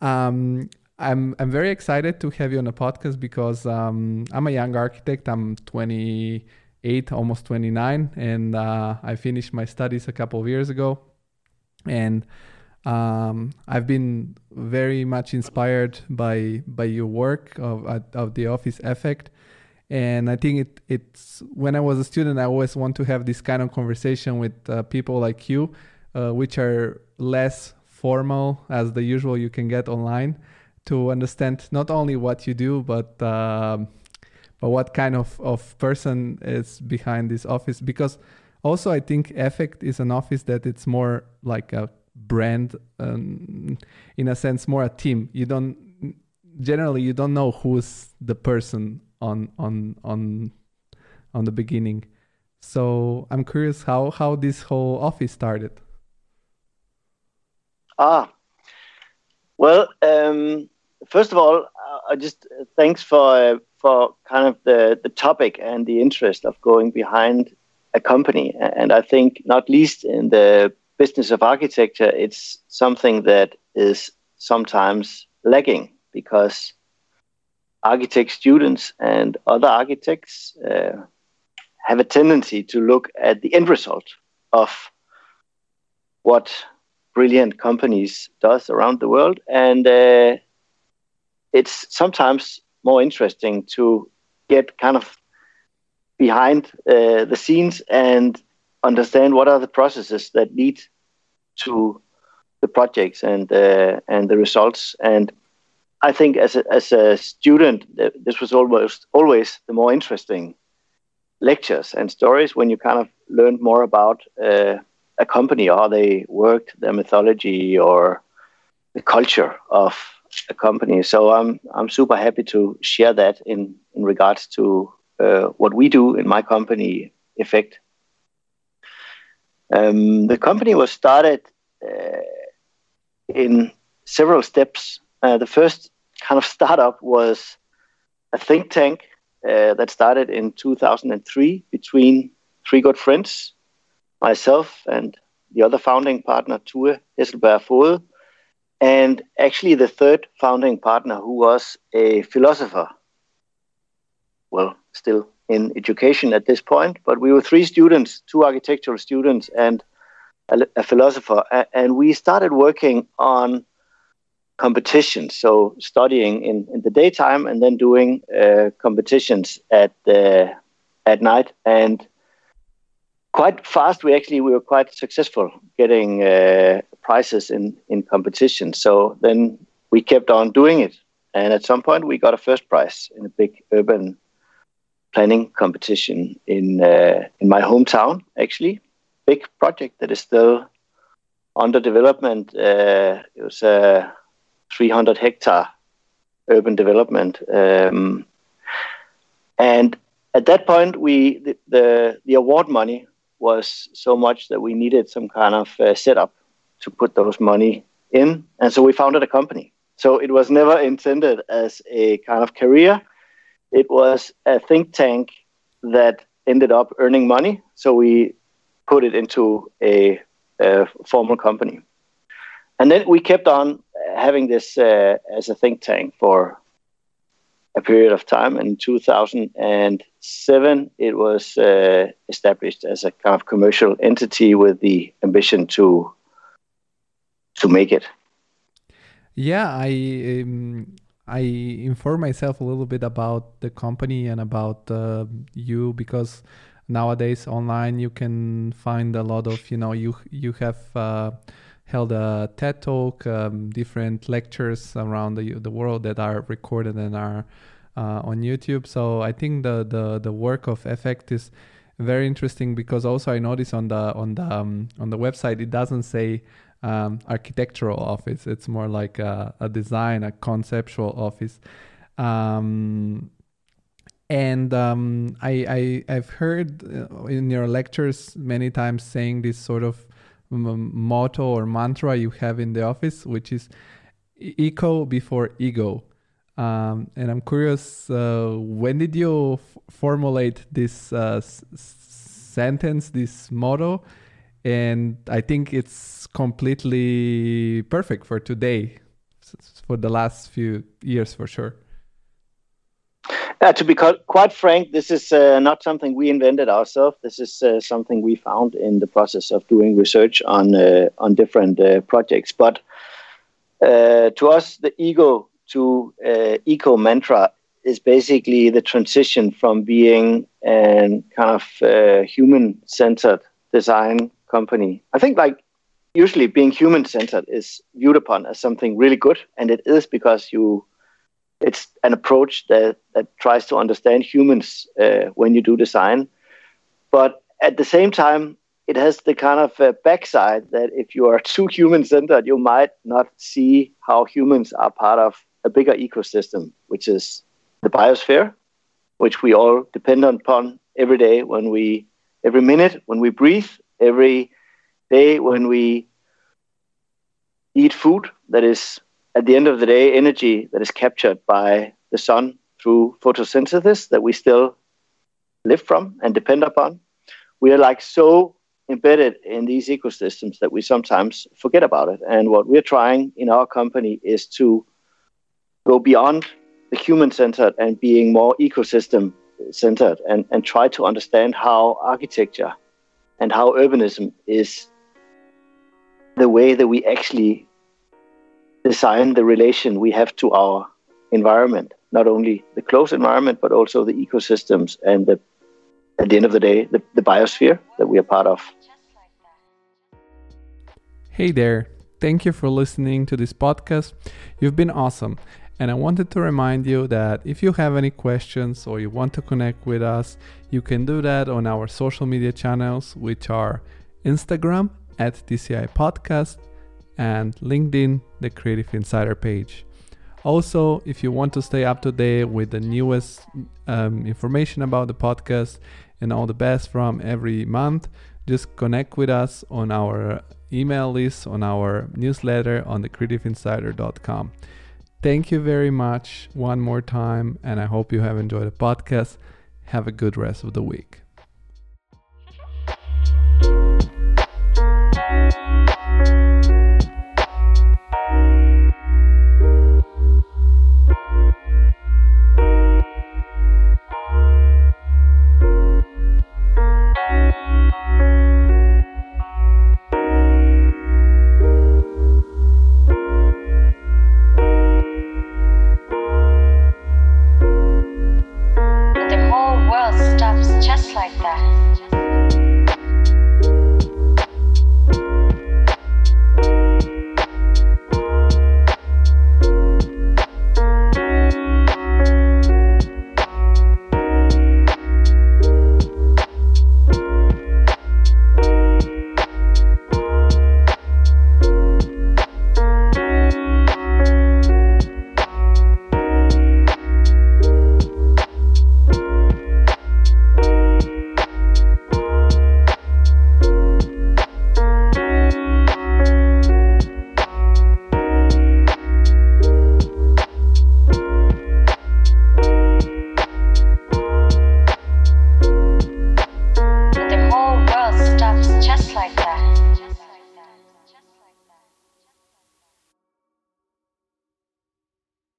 Um, I'm I'm very excited to have you on the podcast because um, I'm a young architect. I'm 28, almost 29, and uh, I finished my studies a couple of years ago, and um, I've been very much inspired by by your work of of the office EFFEKT, and I think it it's when I was a student, I always want to have this kind of conversation with uh, people like you, uh, which are less formal as the usual you can get online to understand not only what you do, but um, but what kind of, of person is behind this office. Because also, I think EFFEKT is an office that it's more like a brand, um, in a sense, more a team. You don't generally you don't know who's the person on on on on the beginning. So I'm curious how how this whole office started. Ah, well, um, first of all, I just uh, thanks for uh, for kind of the the topic and the interest of going behind a company, and I think not least in the business of architecture, it's something that is sometimes lagging because architect students and other architects uh, have a tendency to look at the end result of what brilliant companies does around the world and uh, it's sometimes more interesting to get kind of behind uh, the scenes and understand what are the processes that lead to the projects and uh, and the results. And I think as a, as a student, this was almost always the more interesting lectures and stories when you kind of learned more about uh, a company, how they worked, their mythology, or the culture of a company. So I'm I'm super happy to share that in in regards to uh, what we do in my company, EFFEKT. Um, the company was started uh, in several steps. Uh, the first kind of startup was a think tank uh, that started in 2003 between three good friends, myself and the other founding partner, Tue Hesselberg Foged, and actually the third founding partner, who was a philosopher. Well, still in education at this point, but we were three students, two architectural students, and a, a philosopher, and we started working on competitions. So studying in, in the daytime and then doing uh, competitions at the at night. And quite fast, we actually we were quite successful getting uh, prizes in in competitions. So then we kept on doing it, and at some point we got a first prize in a big urban planning competition in uh, in my hometown actually big project that is still under development. Uh, it was a 300 hectare urban development, um, and at that point, we the, the, the award money was so much that we needed some kind of uh, setup to put those money in, and so we founded a company. So it was never intended as a kind of career. It was a think tank that ended up earning money. So we put it into a, a formal company. And then we kept on having this uh, as a think tank for a period of time. And in 2007, it was uh, established as a kind of commercial entity with the ambition to to make it. Yeah, I um, I inform myself a little bit about the company and about uh, you because nowadays online you can find a lot of you know you you have uh, held a TED talk, um, different lectures around the the world that are recorded and are uh, on YouTube. So I think the the the work of EFFEKT is very interesting because also I notice on the on the um, on the website it doesn't say um, architectural office. It's more like a, a design, a conceptual office. Um, and um, I, I have heard uh, in your lectures many times saying this sort of motto or mantra you have in the office, which is eco before ego. Um, and I'm curious, uh, when did you f- formulate this uh, s- sentence, this motto? And I think it's completely perfect for today. for the last few years for sure. Yeah, to be quite frank, this is uh, not something we invented ourselves. This is uh, something we found in the process of doing research on uh, on different uh, projects. But uh, to us, the ego to uh, eco mantra is basically the transition from being a kind of human centered design company. I think like usually being human centered is viewed upon as something really good, and it is because you it's an approach that that tries to understand humans uh, when you do design, but at the same time, it has the kind of uh, backside that if you are too human centered, you might not see how humans are part of a bigger ecosystem, which is the biosphere, which we all depend upon every day when we, every minute when we breathe, every day when we eat food that is at the end of the day, energy that is captured by the sun through photosynthesis that we still live from and depend upon. We are like so embedded in these ecosystems that we sometimes forget about it. And what we're trying in our company is to go beyond the human centered and being more ecosystem centered and, and try to understand how architecture and how urbanism is the way that we actually design the relation we have to our environment, not only the close environment, but also the ecosystems and the, at the end of the day, the, the biosphere that we are part of. Hey there. Thank you for listening to this podcast. You've been awesome. And I wanted to remind you that if you have any questions or you want to connect with us, you can do that on our social media channels, which are Instagram at TCI Podcast and LinkedIn, the Creative Insider page. Also, if you want to stay up to date with the newest um, information about the podcast and all the best from every month, just connect with us on our email list, on our newsletter on the creativeinsider.com. Thank you very much one more time, and I hope you have enjoyed the podcast. Have a good rest of the week.